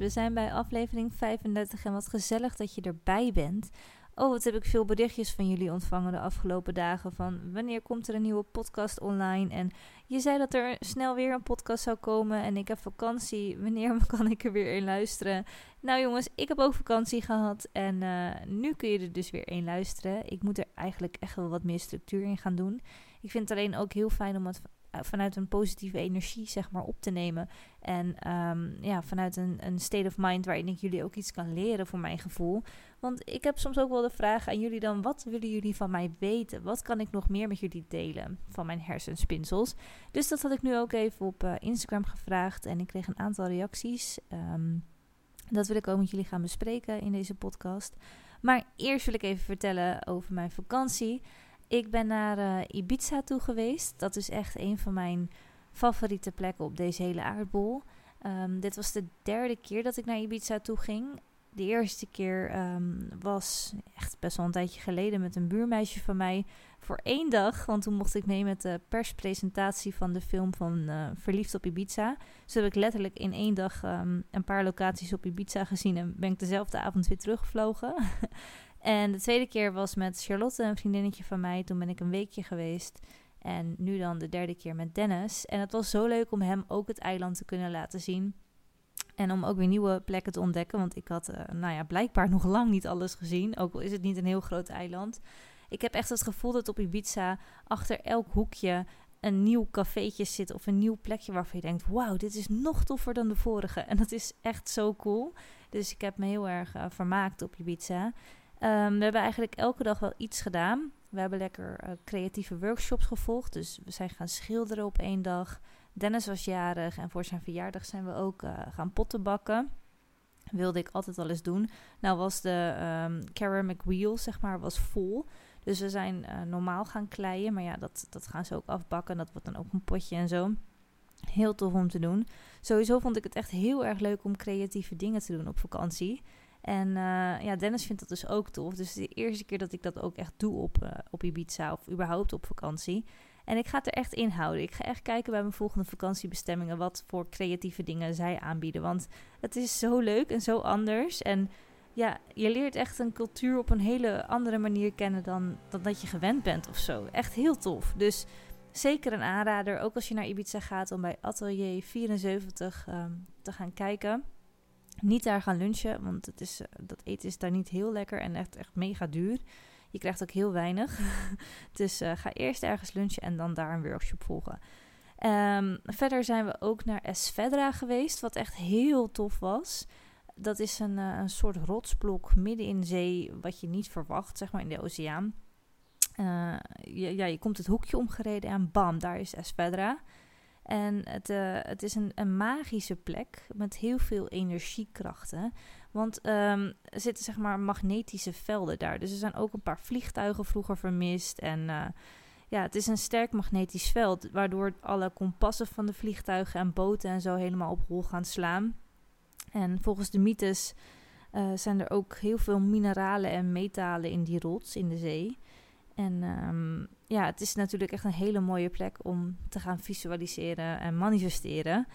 We zijn bij aflevering 35 en wat gezellig dat je erbij bent. Oh, wat heb ik veel berichtjes van jullie ontvangen de afgelopen dagen van wanneer komt er een nieuwe podcast online en je zei dat er snel weer een podcast zou komen en ik heb vakantie. Wanneer kan ik er weer in luisteren? Nou jongens, ik heb ook vakantie gehad en uh, nu kun je er dus weer in luisteren. Ik moet er eigenlijk echt wel wat meer structuur in gaan doen. Ik vind het alleen ook heel fijn om het eh, vanuit een positieve energie, zeg maar, op te nemen. En ehm, ja, vanuit een, een state of mind waarin ik jullie ook iets kan leren voor mijn gevoel. Want ik heb soms ook wel de vraag aan jullie dan, wat willen jullie van mij weten? Wat kan ik nog meer met jullie delen van mijn hersenspinsels? Dus dat had ik nu ook even op uh, Instagram gevraagd en ik kreeg een aantal reacties. Um, dat wil ik ook met jullie gaan bespreken in deze podcast. Maar eerst wil ik even vertellen over mijn vakantie. Ik ben naar uh, Ibiza toe geweest. Dat is echt een van mijn favoriete plekken op deze hele aardbol. Um, dit was de derde keer dat ik naar Ibiza toe ging. De eerste keer um, was echt best wel een tijdje geleden met een buurmeisje van mij voor één dag. Want toen mocht ik mee met de perspresentatie van de film van uh, Verliefd op Ibiza. Dus heb ik letterlijk in één dag um, een paar locaties op Ibiza gezien en ben ik dezelfde avond weer teruggevlogen. En de tweede keer was met Charlotte, een vriendinnetje van mij. Toen ben ik een weekje geweest. En nu dan de derde keer met Dennis. En het was zo leuk om hem ook het eiland te kunnen laten zien. En om ook weer nieuwe plekken te ontdekken. Want ik had, uh, nou ja, blijkbaar nog lang niet alles gezien. Ook al is het niet een heel groot eiland. Ik heb echt het gevoel dat op Ibiza achter elk hoekje een nieuw cafeetje zit. Of een nieuw plekje waarvan je denkt: wauw, dit is nog toffer dan de vorige. En dat is echt zo cool. Dus ik heb me heel erg uh, vermaakt op Ibiza. Um, we hebben eigenlijk elke dag wel iets gedaan. We hebben lekker uh, creatieve workshops gevolgd. Dus we zijn gaan schilderen op één dag. Dennis was jarig en voor zijn verjaardag zijn we ook uh, gaan potten bakken. Wilde ik altijd al eens doen. Nou was de um, ceramic wheel, zeg maar, was vol. Dus we zijn uh, normaal gaan kleien. Maar ja, dat, dat gaan ze ook afbakken. Dat wordt dan ook een potje en zo. Heel tof om te doen. Sowieso vond ik het echt heel erg leuk om creatieve dingen te doen op vakantie. En uh, ja, Dennis vindt dat dus ook tof. Dus de eerste keer dat ik dat ook echt doe op, uh, op Ibiza of überhaupt op vakantie. En ik ga het er echt in houden. Ik ga echt kijken bij mijn volgende vakantiebestemmingen wat voor creatieve dingen zij aanbieden. Want het is zo leuk en zo anders. En ja, je leert echt een cultuur op een hele andere manier kennen dan, dan dat je gewend bent of zo. Echt heel tof. Dus zeker een aanrader, ook als je naar Ibiza gaat, om bij Atelier 74 um, te gaan kijken. Niet daar gaan lunchen, want het is, dat eten is daar niet heel lekker en echt, echt mega duur. Je krijgt ook heel weinig. dus uh, ga eerst ergens lunchen en dan daar een workshop volgen. Um, verder zijn we ook naar Esvedra geweest, wat echt heel tof was. Dat is een, uh, een soort rotsblok midden in de zee, wat je niet verwacht, zeg maar in de oceaan. Je, ja, je komt het hoekje omgereden en bam, daar is Esvedra. En het, uh, het is een, een, magische plek met heel veel energiekrachten. Want um, er zitten zeg maar magnetische velden daar. Dus er zijn ook een paar vliegtuigen vroeger vermist. En uh, ja, het is een sterk magnetisch veld. Waardoor alle kompassen van de vliegtuigen en boten en zo helemaal op hol gaan slaan. En volgens de mythes uh, zijn er ook heel veel mineralen en metalen in die rots in de zee. En um, ja, het is natuurlijk echt een hele mooie plek om te gaan visualiseren en manifesteren.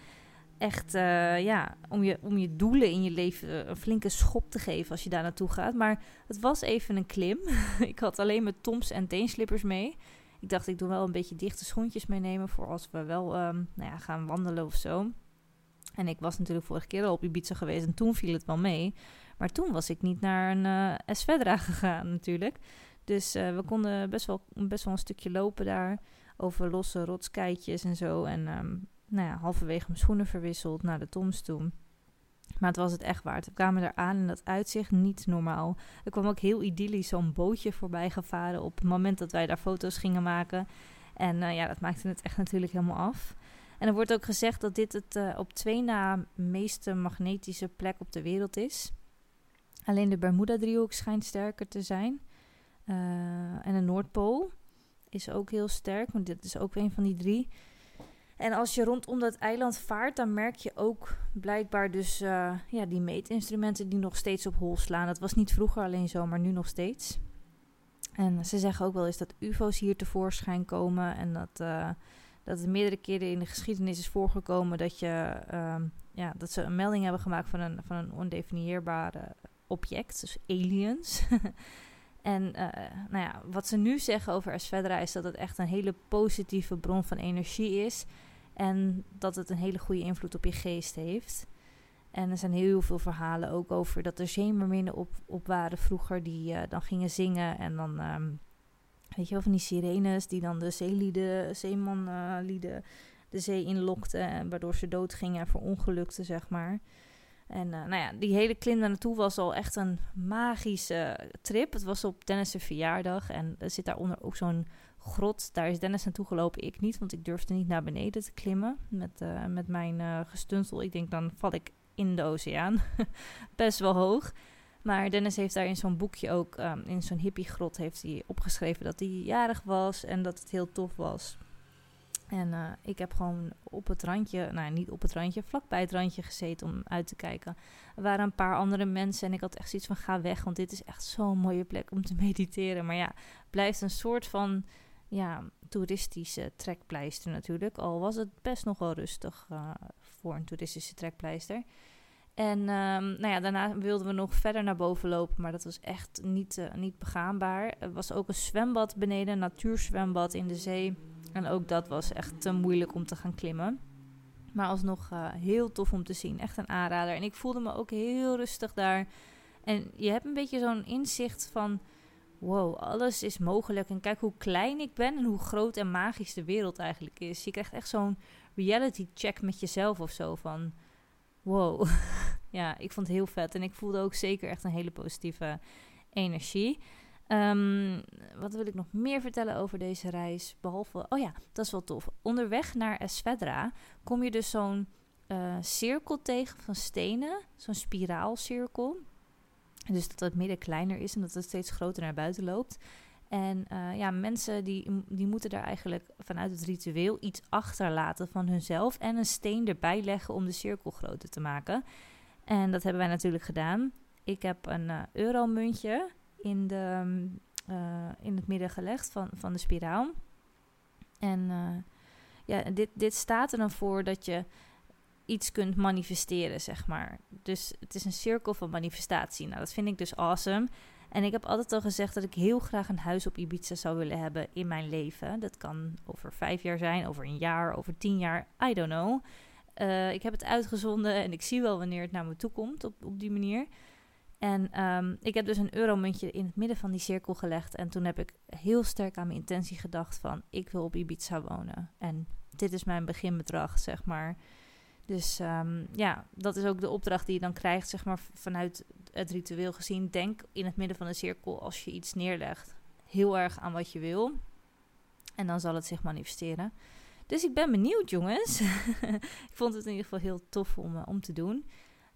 Echt, uh, ja, om je, om je doelen in je leven een flinke schop te geven als je daar naartoe gaat. Maar het was even een klim. ik had alleen mijn toms en teenslippers mee. Ik dacht, ik doe wel een beetje dichte schoentjes meenemen voor als we wel um, nou ja, gaan wandelen of zo. En ik was natuurlijk vorige keer al op Ibiza geweest en toen viel het wel mee. Maar toen was ik niet naar een uh, Esvedra gegaan natuurlijk. Dus uh, we konden best wel, best wel een stukje lopen daar. Over losse rotskeitjes en zo. En um, nou ja, halverwege mijn schoenen verwisseld naar de Toms toe. Maar het was het echt waard. We kwamen daar aan en dat uitzicht niet normaal. Er kwam ook heel idyllisch zo'n bootje voorbij gevaren op het moment dat wij daar foto's gingen maken. En uh, ja, dat maakte het echt natuurlijk helemaal af. En er wordt ook gezegd dat dit het uh, op twee na meeste magnetische plek op de wereld is. Alleen de Bermuda-driehoek schijnt sterker te zijn. Uh, en de Noordpool is ook heel sterk, want dit is ook een van die drie. En als je rondom dat eiland vaart, dan merk je ook blijkbaar dus uh, ja, die meetinstrumenten die nog steeds op hol slaan. Dat was niet vroeger alleen zo, maar nu nog steeds. En ze zeggen ook wel eens dat ufo's hier tevoorschijn komen en dat... Uh, dat het meerdere keren in de geschiedenis is voorgekomen dat, je, ehm, ja, dat ze een melding hebben gemaakt van een, van een ondefinieerbare object, dus aliens. en eh, nou ja, wat ze nu zeggen over Esvedra is dat het echt een hele positieve bron van energie is. En dat het een hele goede invloed op je geest heeft. En er zijn heel veel verhalen ook over dat er zeemerminnen op, op waren vroeger die uh, dan gingen zingen. En dan, um, weet je wel, van die sirenes die dan de zeelieden, zeemanlieden de zee inlokten. En waardoor ze doodgingen en verongelukten, zeg maar. En uh, nou ja, die hele klim daar naartoe was al echt een magische trip. Het was op Dennis' verjaardag en er zit daaronder ook zo'n grot. Daar is Dennis naartoe gelopen, ik niet, want ik durfde niet naar beneden te klimmen met, uh, met mijn uh, gestuntel. Ik denk, dan val ik in de oceaan. Best wel hoog. Maar Dennis heeft daar in zo'n boekje ook, um, in zo'n hippiegrot, heeft hij opgeschreven dat hij jarig was en dat het heel tof was. En uh, ik heb gewoon op het randje, nou niet op het randje, vlakbij het randje gezeten om uit te kijken. Er waren een paar andere mensen en ik had echt zoiets van ga weg, want dit is echt zo'n mooie plek om te mediteren. Maar ja, blijft een soort van ja, toeristische trekpleister natuurlijk. Al was het best nog wel rustig uh, voor een toeristische trekpleister. En um, nou ja, daarna wilden we nog verder naar boven lopen, maar dat was echt niet, uh, niet begaanbaar. Er was ook een zwembad beneden, een natuurzwembad in de zee. En ook dat was echt te moeilijk om te gaan klimmen. Maar alsnog uh, heel tof om te zien. Echt een aanrader. En ik voelde me ook heel rustig daar. En je hebt een beetje zo'n inzicht van... Wow, alles is mogelijk. En kijk hoe klein ik ben en hoe groot en magisch de wereld eigenlijk is. Je krijgt echt zo'n reality check met jezelf of zo van... Wow. ja, ik vond het heel vet. En ik voelde ook zeker echt een hele positieve energie. Um, wat wil ik nog meer vertellen over deze reis? Behalve, oh ja, dat is wel tof. Onderweg naar Esvedra kom je dus zo'n uh, cirkel tegen van stenen, zo'n spiraalcirkel. Dus dat het midden kleiner is en dat het steeds groter naar buiten loopt. En uh, ja, mensen die, die moeten daar eigenlijk vanuit het ritueel iets achterlaten van hunzelf en een steen erbij leggen om de cirkel groter te maken. En dat hebben wij natuurlijk gedaan. Ik heb een uh, euromuntje in, de, uh, in het midden gelegd van, van de spiraal. En uh, ja, dit, dit staat er dan voor dat je iets kunt manifesteren, zeg maar. Dus het is een cirkel van manifestatie. Nou, dat vind ik dus awesome. En ik heb altijd al gezegd dat ik heel graag een huis op Ibiza zou willen hebben in mijn leven. Dat kan over vijf jaar zijn, over een jaar, over tien jaar, I don't know. Uh, ik heb het uitgezonden en ik zie wel wanneer het naar me toe komt op, op die manier. En um, ik heb dus een euromuntje in het midden van die cirkel gelegd. En toen heb ik heel sterk aan mijn intentie gedacht van... ik wil op Ibiza wonen. En dit is mijn beginbedrag, zeg maar. Dus um, ja, dat is ook de opdracht die je dan krijgt, zeg maar, vanuit het ritueel gezien. Denk in het midden van de cirkel als je iets neerlegt. Heel erg aan wat je wil. En dan zal het zich manifesteren. Dus ik ben benieuwd, jongens. ik vond het in ieder geval heel tof om, uh, om te doen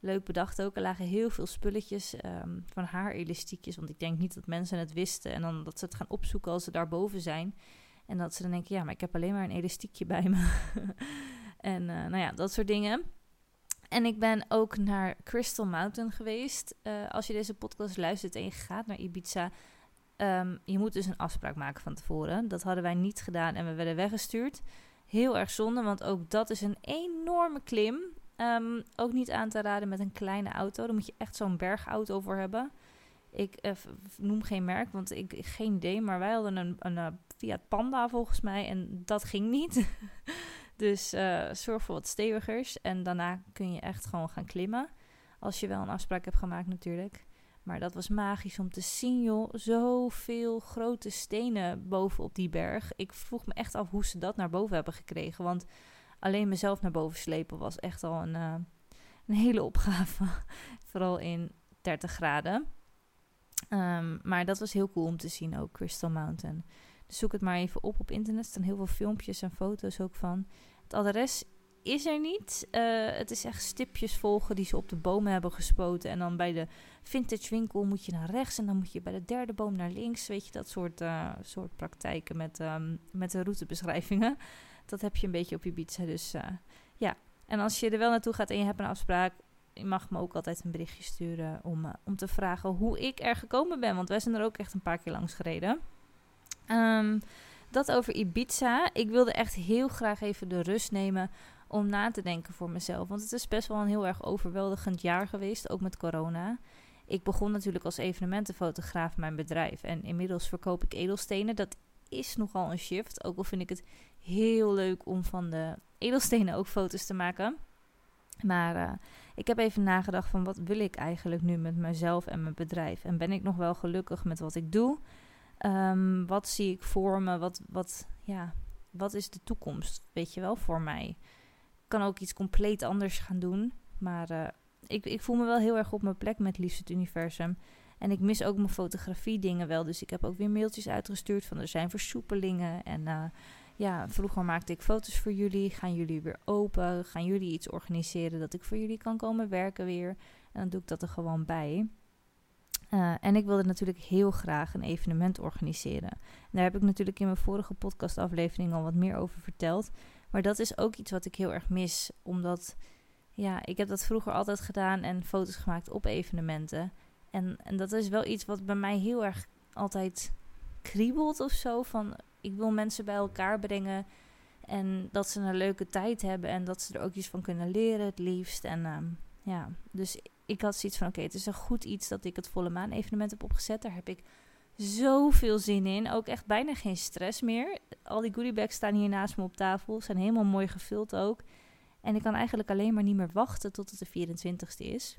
leuk bedacht ook. Er lagen heel veel spulletjes um, van haar elastiekjes. Want ik denk niet dat mensen het wisten. En dan dat ze het gaan opzoeken als ze daarboven zijn. En dat ze dan denken, ja, maar ik heb alleen maar een elastiekje bij me. en uh, nou ja, dat soort dingen. En ik ben ook naar Crystal Mountain geweest. Uh, als je deze podcast luistert en je gaat naar Ibiza... Um, je moet dus een afspraak maken van tevoren. Dat hadden wij niet gedaan en we werden weggestuurd. Heel erg zonde, want ook dat is een enorme klim. Um, ook niet aan te raden met een kleine auto. Daar moet je echt zo'n bergauto voor hebben. Ik uh, noem geen merk, want ik geen idee. Maar wij hadden een, een, een Fiat Panda volgens mij en dat ging niet. dus uh, zorg voor wat stevigers. En daarna kun je echt gewoon gaan klimmen. Als je wel een afspraak hebt gemaakt natuurlijk. Maar dat was magisch om te zien, joh. Zoveel grote stenen boven op die berg. Ik vroeg me echt af hoe ze dat naar boven hebben gekregen. Want alleen mezelf naar boven slepen was echt al een, uh, een hele opgave. Vooral in 30 graden. Um, maar dat was heel cool om te zien ook, Crystal Mountain. Dus zoek het maar even op op internet. Er staan heel veel filmpjes en foto's ook van. Het adres is er niet. Uh, het is echt stipjes volgen die ze op de bomen hebben gespoten. En dan bij de vintage winkel moet je naar rechts. En dan moet je bij de derde boom naar links. Weet je, dat soort, uh, soort praktijken met, um, met de routebeschrijvingen dat heb je een beetje op Ibiza. Dus uh, ja. En als je er wel naartoe gaat en je hebt een afspraak, je mag me ook altijd een berichtje sturen om, uh, om te vragen hoe ik er gekomen ben. Want wij zijn er ook echt een paar keer langs gereden. Um, dat over Ibiza. Ik wilde echt heel graag even de rust nemen om na te denken voor mezelf. Want het is best wel een heel erg overweldigend jaar geweest, ook met corona. Ik begon natuurlijk als evenementenfotograaf mijn bedrijf. En inmiddels verkoop ik edelstenen. Dat is nogal een shift. Ook al vind ik het heel leuk om van de edelstenen ook foto's te maken. Maar uh, ik heb even nagedacht van wat wil ik eigenlijk nu met mezelf en mijn bedrijf? En ben ik nog wel gelukkig met wat ik doe? Um, wat zie ik voor me? Wat, wat, ja, wat is de toekomst, weet je wel, voor mij? Ik kan ook iets compleet anders gaan doen. Maar uh, ik, ik voel me wel heel erg op mijn plek met Liefst het Universum. En ik mis ook mijn fotografie dingen wel. Dus ik heb ook weer mailtjes uitgestuurd van er zijn versoepelingen. En uh, ja, vroeger maakte ik foto's voor jullie. Gaan jullie weer open? Gaan jullie iets organiseren dat ik voor jullie kan komen werken weer? En dan doe ik dat er gewoon bij. Uh, en ik wilde natuurlijk heel graag een evenement organiseren. daar heb ik natuurlijk in mijn vorige podcastaflevering al wat meer over verteld. Maar dat is ook iets wat ik heel erg mis. Omdat, ja, ik heb dat vroeger altijd gedaan en foto's gemaakt op evenementen. En, en dat is wel iets wat bij mij heel erg altijd kriebelt of zo. Van ik wil mensen bij elkaar brengen. En dat ze een leuke tijd hebben. En dat ze er ook iets van kunnen leren, het liefst. En uh, ja, dus ik had zoiets van: oké, het is een goed iets dat ik het volle maan evenement heb opgezet. Daar heb ik zoveel zin in. Ook echt bijna geen stress meer. Al die goodiebags staan hier naast me op tafel. Zijn helemaal mooi gevuld ook. En ik kan eigenlijk alleen maar niet meer wachten tot het de 24ste is.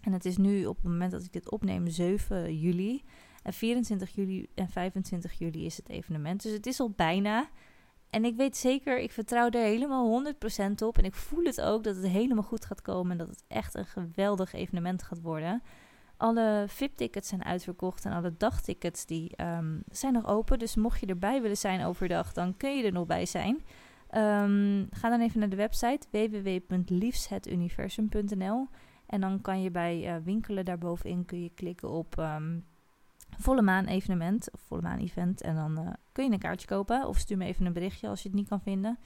En het is nu op het moment dat ik dit opneem 7 juli. En 24 juli en 25 juli is het evenement. Dus het is al bijna. En ik weet zeker, ik vertrouw er helemaal 100% op. En ik voel het ook dat het helemaal goed gaat komen. En dat het echt een geweldig evenement gaat worden. Alle VIP-tickets zijn uitverkocht en alle dagtickets die um, zijn nog open. Dus mocht je erbij willen zijn overdag, dan kun je er nog bij zijn. Um, ga dan even naar de website www.liefshetuniversum.nl en dan kan je bij uh, winkelen daarbovenin kun je klikken op um, volle maan evenement of volle maan event. En dan uh, kun je een kaartje kopen of stuur me even een berichtje als je het niet kan vinden.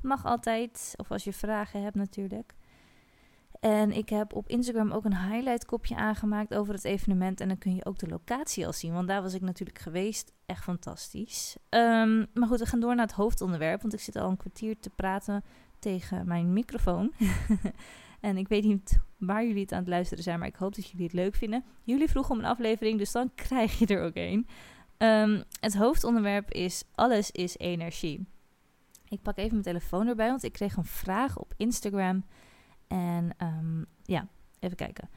Mag altijd, of als je vragen hebt natuurlijk. En ik heb op Instagram ook een highlight kopje aangemaakt over het evenement. En dan kun je ook de locatie al zien. Want daar was ik natuurlijk geweest. Echt fantastisch. Um, maar goed, we gaan door naar het hoofdonderwerp. Want ik zit al een kwartier te praten tegen mijn microfoon. En ik weet niet waar jullie het aan het luisteren zijn, maar ik hoop dat jullie het leuk vinden. Jullie vroegen om een aflevering, dus dan krijg je er ook een. Um, het hoofdonderwerp is alles is energie. Ik pak even mijn telefoon erbij, want ik kreeg een vraag op Instagram. En um, ja, even kijken.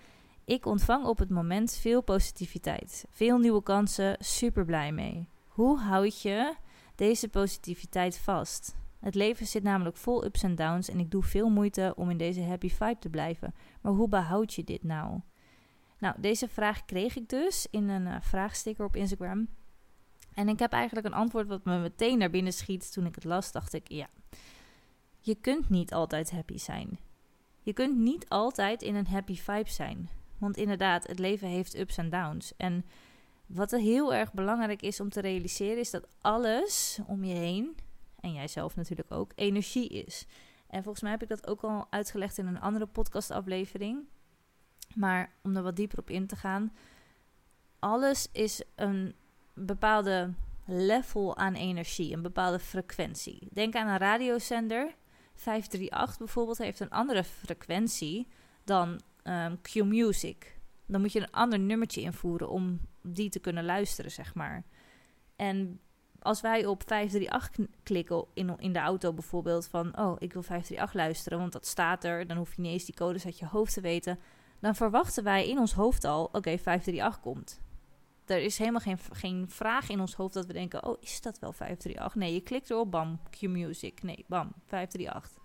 Ik ontvang op het moment veel positiviteit, veel nieuwe kansen, super blij mee. Hoe houd je deze positiviteit vast? Het leven zit namelijk vol ups en downs en ik doe veel moeite om in deze happy vibe te blijven. Maar hoe behoud je dit nou? Nou, deze vraag kreeg ik dus in een uh, vraagsticker op Instagram. En ik heb eigenlijk een antwoord wat me meteen naar binnen schiet. Toen ik het las, dacht ik: ja, je kunt niet altijd happy zijn. Je kunt niet altijd in een happy vibe zijn. Want inderdaad, het leven heeft ups en downs. En wat er heel erg belangrijk is om te realiseren, is dat alles om je heen en jijzelf natuurlijk ook, energie is. En volgens mij heb ik dat ook al uitgelegd in een andere podcastaflevering. Maar om er wat dieper op in te gaan, alles is een bepaalde level aan energie, een bepaalde frequentie. Denk aan een radiozender. 538 bijvoorbeeld heeft een andere frequentie dan um, Q-Music. Dan moet je een ander nummertje invoeren om die te kunnen luisteren, zeg maar. En als wij op 538 klikken in, in de auto bijvoorbeeld van... oh, ik wil 538 luisteren, want dat staat er. Dan hoef je niet eens die codes uit je hoofd te weten. Dan verwachten wij in ons hoofd al, oké, okay, 538 komt. Er is helemaal geen, geen vraag in ons hoofd dat we denken... oh, is dat wel 538? Nee, je klikt erop, bam, Q-Music. Nee, bam, 538.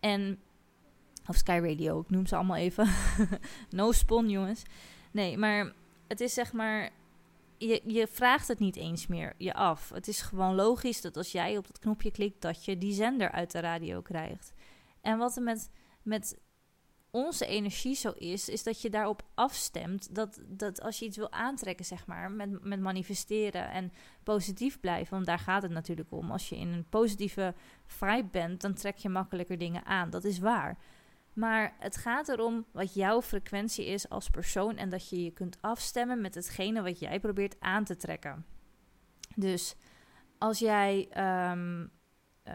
En... Of Sky Radio, ik noem ze allemaal even. no spon, jongens. Nee, maar het is zeg maar je, je vraagt het niet eens meer je af. Het is gewoon logisch dat als jij op dat knopje klikt, dat je die zender uit de radio krijgt. En wat er met, met onze energie zo is, is dat je daarop afstemt. Dat, dat als je iets wil aantrekken, zeg maar, met, met manifesteren en positief blijven. Want daar gaat het natuurlijk om. Als je in een positieve vibe bent, dan trek je makkelijker dingen aan. Dat is waar. Maar het gaat erom wat jouw frequentie is als persoon en dat je je kunt afstemmen met hetgene wat jij probeert aan te trekken. Dus als jij ehm, eh,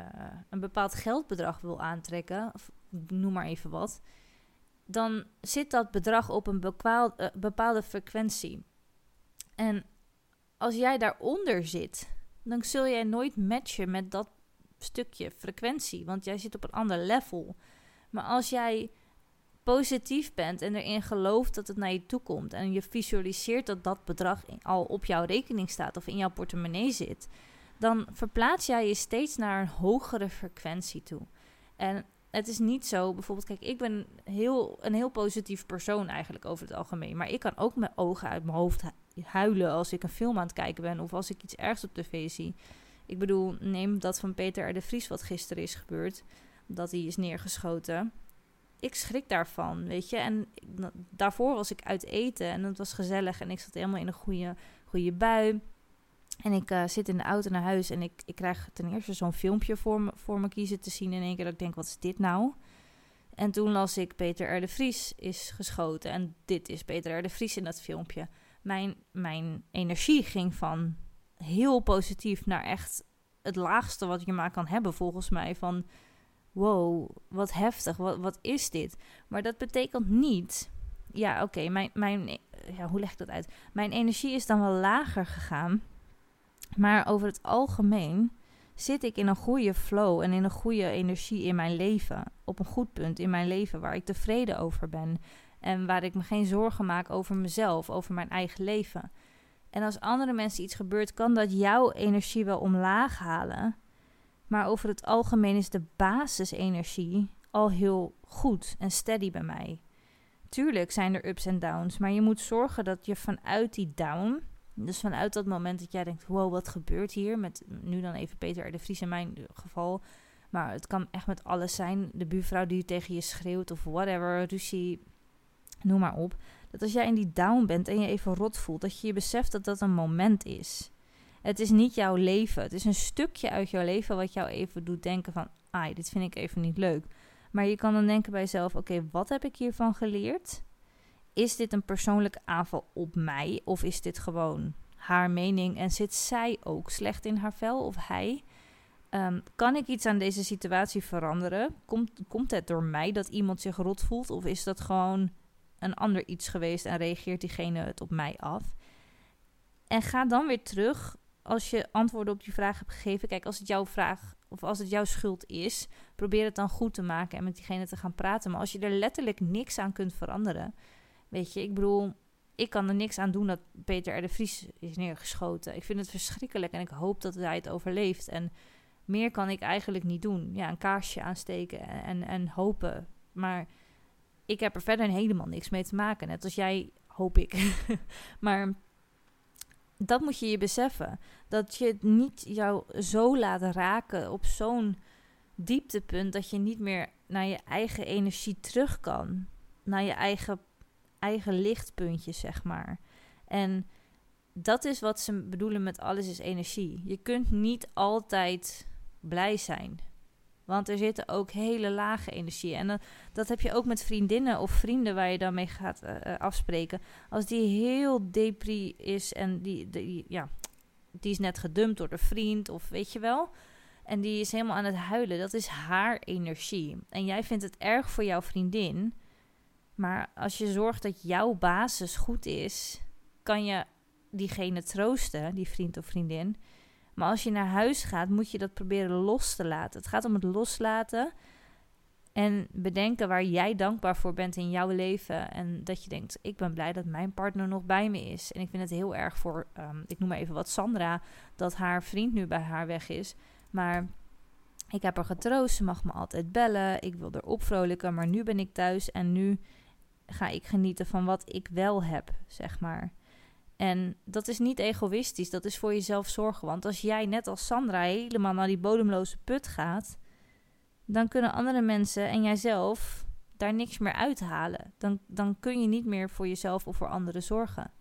een bepaald geldbedrag wil aantrekken, of noem maar even wat, dan zit dat bedrag op een eh, bepaalde frequentie. En als jij daaronder zit, dan zul jij nooit matchen met dat stukje frequentie, want jij zit op een ander level. Maar als jij positief bent en erin gelooft dat het naar je toe komt en je visualiseert dat dat bedrag al op jouw rekening staat of in jouw portemonnee zit, dan verplaats jij je steeds naar een hogere frequentie toe. En het is niet zo, bijvoorbeeld, kijk, ik ben heel, een heel positief persoon eigenlijk over het algemeen. Maar ik kan ook mijn ogen uit mijn hoofd huilen als ik een film aan het kijken ben of als ik iets ergs op tv zie. Ik bedoel, neem dat van Peter R. de Vries wat gisteren is gebeurd, dat hij is neergeschoten. Ik schrik daarvan, weet je. En daarvoor was ik uit eten en het was gezellig en ik zat helemaal in een goede, goede bui. En ik uh, zit in de auto naar huis en ik, ik krijg ten eerste zo'n filmpje voor me, voor me kiezen te zien. In één keer dat ik denk, wat is dit nou? En toen las ik Peter R. de Vries is geschoten. En dit is Peter R. de Vries in dat filmpje. Mijn, mijn energie ging van heel positief naar echt het laagste wat je maar kan hebben, volgens mij. Van wow, wat heftig, wat, wat is dit? Maar dat betekent niet. Ja, oké, mijn, mijn, ja, hoe leg ik dat uit? Mijn energie is dan wel lager gegaan. Maar over het algemeen zit ik in een goede flow en in een goede energie in mijn leven. Op een goed punt in mijn leven waar ik tevreden over ben. En waar ik me geen zorgen maak over mezelf, over mijn eigen leven. En als andere mensen iets gebeurt, kan dat jouw energie wel omlaag halen. Maar over het algemeen is de basisenergie al heel goed en steady bij mij. Tuurlijk zijn er ups en downs, maar je moet zorgen dat je vanuit die down dus vanuit dat moment dat jij denkt, wow, wat gebeurt hier? Met nu dan even Peter R. de Vries in mijn geval. Maar het kan echt met alles zijn. De buurvrouw die tegen je schreeuwt of whatever, ruzie, noem maar op. Dat als jij in die down bent en je even rot voelt, dat je je beseft dat dat een moment is. Het is niet jouw leven. Het is een stukje uit jouw leven wat jou even doet denken van, ai, dit vind ik even niet leuk. Maar je kan dan denken bij jezelf, oké, wat heb ik hiervan geleerd? is dit een persoonlijke aanval op mij of is dit gewoon haar mening en zit zij ook slecht in haar vel of hij? Ehm, kan ik iets aan deze situatie veranderen? Komt, komt het door mij dat iemand zich rot voelt of is dat gewoon een ander iets geweest en reageert diegene het op mij af? En ga dan weer terug als je antwoorden op die vraag hebt gegeven. Kijk, als het jouw vraag of als het jouw schuld is, probeer het dan goed te maken en met diegene te gaan praten. Maar als je er letterlijk niks aan kunt veranderen, Weet je, ik bedoel, ik kan er niks aan doen dat Peter R. de Vries is neergeschoten. Ik vind het verschrikkelijk en ik hoop dat hij het overleeft. En meer kan ik eigenlijk niet doen. Ja, een kaarsje aansteken en, en, en hopen. Maar ik heb er verder helemaal niks mee te maken. Net als jij, hoop ik. maar dat moet je je beseffen. Dat je het niet jou zo laat raken op zo'n dieptepunt dat je niet meer naar je eigen energie terug kan. Naar je eigen eigen lichtpuntje, zeg maar. En dat is wat ze bedoelen met alles is energie. Je kunt niet altijd blij zijn. Want er zitten ook hele lage energie. En dat heb je ook met vriendinnen of vrienden waar je dan mee gaat uh, afspreken. Als die heel depri is en die, die, ja, die is net gedumpt door de vriend of weet je wel. En die is helemaal aan het huilen. Dat is haar energie. En jij vindt het erg voor jouw vriendin. Maar als je zorgt dat jouw basis goed is, kan je diegene troosten, die vriend of vriendin. Maar als je naar huis gaat, moet je dat proberen los te laten. Het gaat om het loslaten en bedenken waar jij dankbaar voor bent in jouw leven. En dat je denkt, ik ben blij dat mijn partner nog bij me is. En ik vind het heel erg voor, um, ik noem maar even wat Sandra, dat haar vriend nu bij haar weg is. Maar ik heb haar getroost, ze mag me altijd bellen. Ik wil er opvrolijken, maar nu ben ik thuis en nu ga ik genieten van wat ik wel heb, zeg maar. En dat is niet egoïstisch, dat is voor jezelf zorgen. Want als jij net als Sandra helemaal naar die bodemloze put gaat, dan kunnen andere mensen en jijzelf daar niks meer uithalen. Dan, dan kun je niet meer voor jezelf of voor anderen zorgen.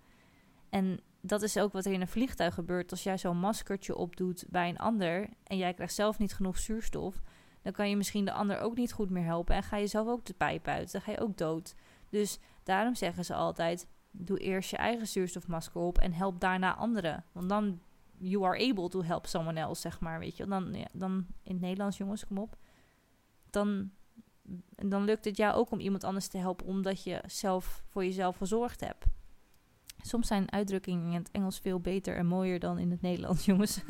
En dat is ook wat er in een vliegtuig gebeurt. Als jij zo'n maskertje opdoet bij een ander en jij krijgt zelf niet genoeg zuurstof, dan kan je misschien de ander ook niet goed meer helpen en ga je zelf ook de pijp uit. Dan ga je ook dood. Dus daarom zeggen ze altijd: doe eerst je eigen zuurstofmasker op en help daarna anderen. Want dan you are able to help someone else, zeg maar, weet je. Dan, dan in het Nederlands, jongens, kom op. Dan, dan lukt het jou ook om iemand anders te helpen, omdat je zelf voor jezelf gezorgd hebt. Soms zijn uitdrukkingen in het Engels veel beter en mooier dan in het Nederlands, jongens.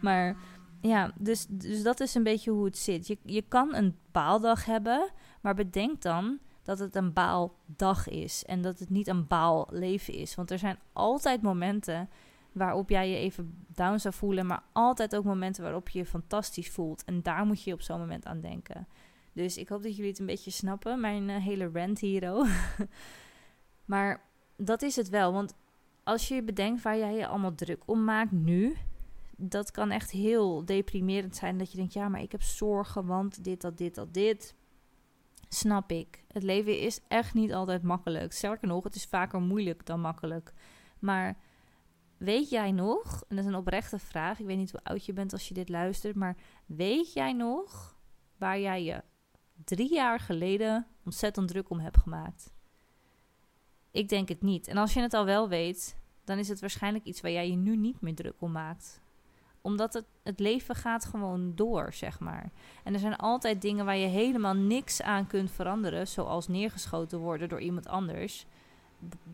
maar ja, dus, dus dat is een beetje hoe het zit. Je, je kan een baaldag hebben, maar bedenk dan dat het een baaldag is en dat het niet een baalleven is. Want er zijn altijd momenten waarop jij je even down zou voelen, maar altijd ook momenten waarop je je fantastisch voelt. En daar moet je op zo'n moment aan denken. Dus ik hoop dat jullie het een beetje snappen, mijn uh, hele rant hero. maar dat is het wel, want als je bedenkt waar jij je allemaal druk om maakt nu, dat kan echt heel deprimerend zijn. Dat je denkt, ja, maar ik heb zorgen, want dit, dat, dit, dat, dit. Snap ik. Het leven is echt niet altijd makkelijk. Sterker nog, het is vaker moeilijk dan makkelijk. Maar weet jij nog, en dat is een oprechte vraag, ik weet niet hoe oud je bent als je dit luistert, maar weet jij nog waar jij je drie jaar geleden ontzettend druk om hebt gemaakt? Ik denk het niet. En als je het al wel weet, dan is het waarschijnlijk iets waar jij je nu niet meer druk om maakt omdat het, het leven gaat gewoon door, zeg maar. En er zijn altijd dingen waar je helemaal niks aan kunt veranderen. Zoals neergeschoten worden door iemand anders.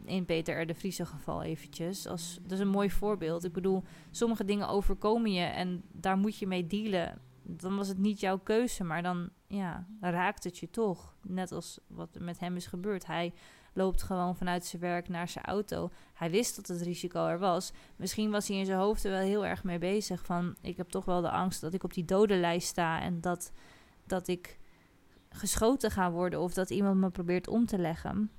In Peter R. de Vriese geval eventjes. Als, dat is een mooi voorbeeld. Ik bedoel, sommige dingen overkomen je en daar moet je mee dealen. Dan was het niet jouw keuze, maar dan ja, raakt het je toch. Net als wat met hem is gebeurd. Hij loopt gewoon vanuit zijn werk naar zijn auto. Hij wist dat het risico er was. Misschien was hij in zijn hoofd er wel heel erg mee bezig. Van ik heb toch wel de angst dat ik op die dodenlijst sta en dat, dat ik geschoten ga worden of dat iemand me probeert om te leggen.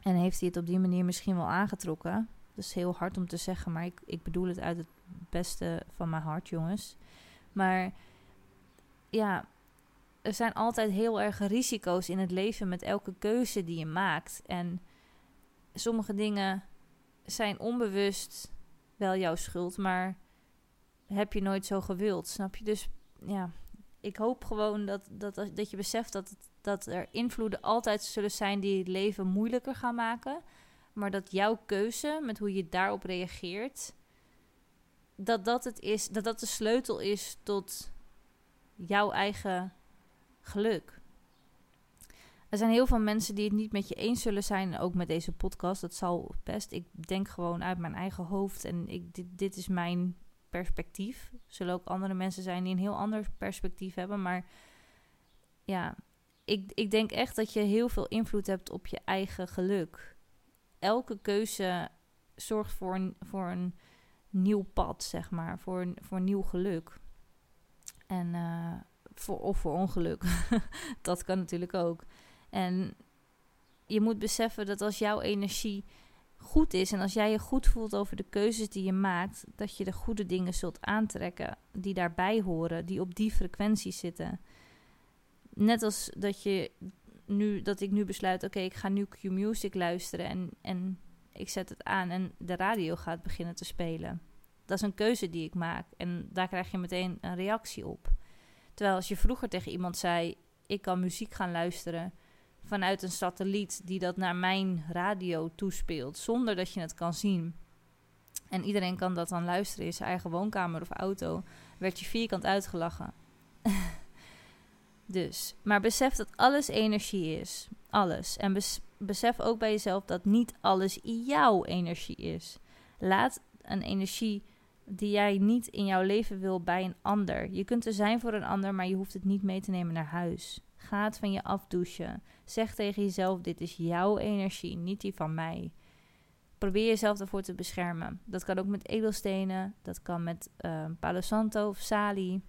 En heeft hij het op die manier misschien wel aangetrokken. Dat is heel hard om te zeggen, maar ik, ik bedoel het uit het beste van mijn hart, jongens. Maar ja, er zijn altijd heel erg risico's in het leven met elke keuze die je maakt. En sommige dingen zijn onbewust wel jouw schuld, maar heb je nooit zo gewild, snap je? Dus ja, ik hoop gewoon dat, dat, dat je beseft dat, dat er invloeden altijd zullen zijn die het leven moeilijker gaan maken. Maar dat jouw keuze, met hoe je daarop reageert, dat dat, het is, dat dat de sleutel is tot jouw eigen geluk. Er zijn heel veel mensen die het niet met je eens zullen zijn, ook met deze podcast. Dat zal best. Ik denk gewoon uit mijn eigen hoofd en ik, dit, dit is mijn perspectief. Er zullen ook andere mensen zijn die een heel ander perspectief hebben. Maar ja, ik, ik denk echt dat je heel veel invloed hebt op je eigen geluk. Elke keuze zorgt voor een, voor een nieuw pad, zeg maar. Voor een, voor nieuw geluk. En uh, voor, of voor ongeluk. dat kan natuurlijk ook. En je moet beseffen dat als jouw energie goed is en als jij je goed voelt over de keuzes die je maakt, dat je de goede dingen zult aantrekken die daarbij horen, die op die frequentie zitten. Net als dat je nu dat ik nu besluit, oké, ik ga nu Q-music luisteren en, en ik zet het aan en de radio gaat beginnen te spelen. Dat is een keuze die ik maak en daar krijg je meteen een reactie op. Terwijl als je vroeger tegen iemand zei: Ik kan muziek gaan luisteren vanuit een satelliet die dat naar mijn radio toespeelt, zonder dat je het kan zien. En iedereen kan dat dan luisteren in zijn eigen woonkamer of auto, werd je vierkant uitgelachen. dus, maar besef dat alles energie is. Alles. En besef ook bij jezelf dat niet alles jouw energie is. Laat een energie die jij niet in jouw leven wil bij een ander. Je kunt er zijn voor een ander, maar je hoeft het niet mee te nemen naar huis. Ga het van je afdouchen. Zeg tegen jezelf: dit is jouw energie, niet die van mij. Probeer jezelf ervoor te beschermen. Dat kan ook met edelstenen, dat kan met uh, Palo Santo of Sali.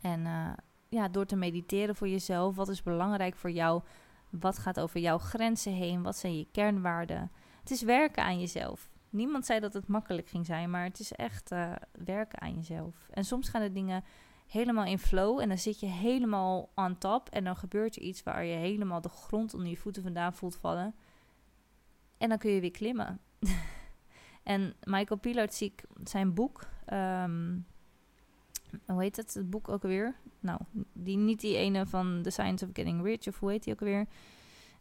En uh, ja, door te mediteren voor jezelf. Wat is belangrijk voor jou? Wat gaat over jouw grenzen heen? Wat zijn je kernwaarden? Het is werken aan jezelf. Niemand zei dat het makkelijk ging zijn, maar het is echt uh, werken aan jezelf. En soms gaan de dingen helemaal in flow en dan zit je helemaal on top en dan gebeurt er iets waar je helemaal de grond onder je voeten vandaan voelt vallen. En dan kun je weer klimmen. en Michael Pilarczyk, zijn boek, um, hoe heet het, het boek ook alweer? Nou, die, niet die ene van The Science of Getting Rich, of hoe heet die ook alweer?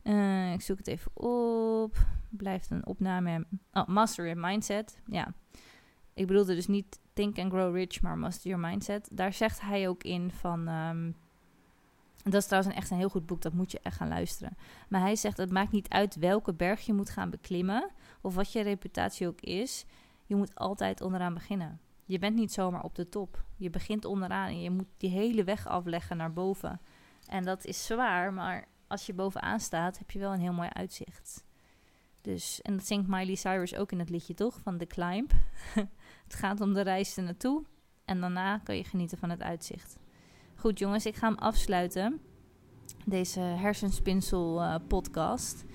Uh, ik zoek het even op. Blijft een opname. Oh, Master in Mindset. Ja. ik bedoelde dus niet Think and Grow Rich, maar Master Your Mindset. Daar zegt hij ook in van... Um, dat is trouwens echt een heel goed boek, dat moet je echt gaan luisteren. Maar hij zegt, het maakt niet uit welke berg je moet gaan beklimmen... of wat je reputatie ook is. Je moet altijd onderaan beginnen. Je bent niet zomaar op de top. Je begint onderaan en je moet die hele weg afleggen naar boven. En dat is zwaar, maar als je bovenaan staat, heb je wel een heel mooi uitzicht. Dus, en dat zingt Miley Cyrus ook in het liedje, toch? Van The Climb. het gaat om de reis er naartoe. En daarna kan je genieten van het uitzicht. Goed, jongens, ik ga hem afsluiten. Deze hersenspinsel uh, podcast.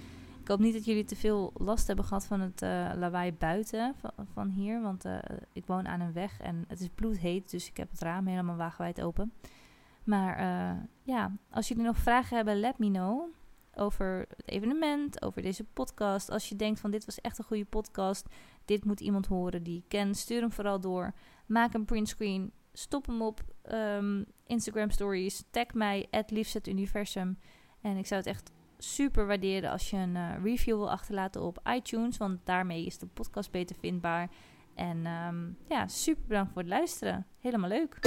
Ik hoop niet dat jullie te veel last hebben gehad van het uh, lawaai buiten van, van hier. Want uh, ik woon aan een weg en het is bloedheet. Dus ik heb het raam helemaal wagenwijd open. Maar ja, als jullie nog vragen hebben, let me know over het evenement, over deze podcast. Als je denkt van dit was echt een goede podcast, dit moet iemand horen die ik ken, stuur hem vooral door. Maak een printscreen, stop hem op um, Instagram stories, tag mij, at universum. En ik zou het echt super waarderen als je een uh, review wil achterlaten op iTunes, want daarmee is de podcast beter vindbaar. En um, ja, super bedankt voor het luisteren. Helemaal leuk.